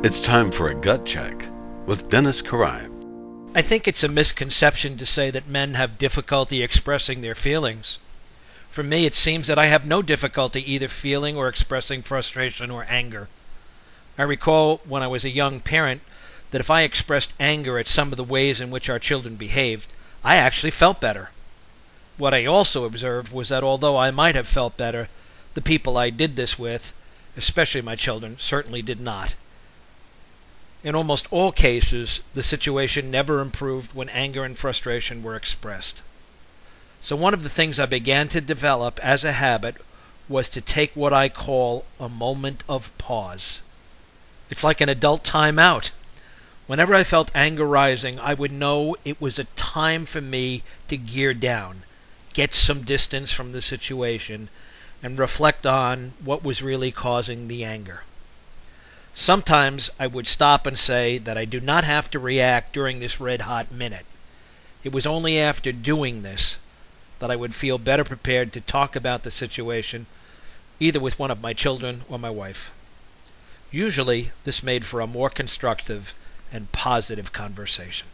It's time for a gut check with Dennis Karai. I think it's a misconception to say that men have difficulty expressing their feelings. For me, it seems that I have no difficulty either feeling or expressing frustration or anger. I recall when I was a young parent that if I expressed anger at some of the ways in which our children behaved, I actually felt better. What I also observed was that although I might have felt better, the people I did this with, especially my children, certainly did not. In almost all cases, the situation never improved when anger and frustration were expressed. So, one of the things I began to develop as a habit was to take what I call a moment of pause. It's like an adult timeout. Whenever I felt anger rising, I would know it was a time for me to gear down, get some distance from the situation, and reflect on what was really causing the anger. Sometimes I would stop and say that I do not have to react during this red hot minute. It was only after doing this that I would feel better prepared to talk about the situation, either with one of my children or my wife. Usually, this made for a more constructive and positive conversation.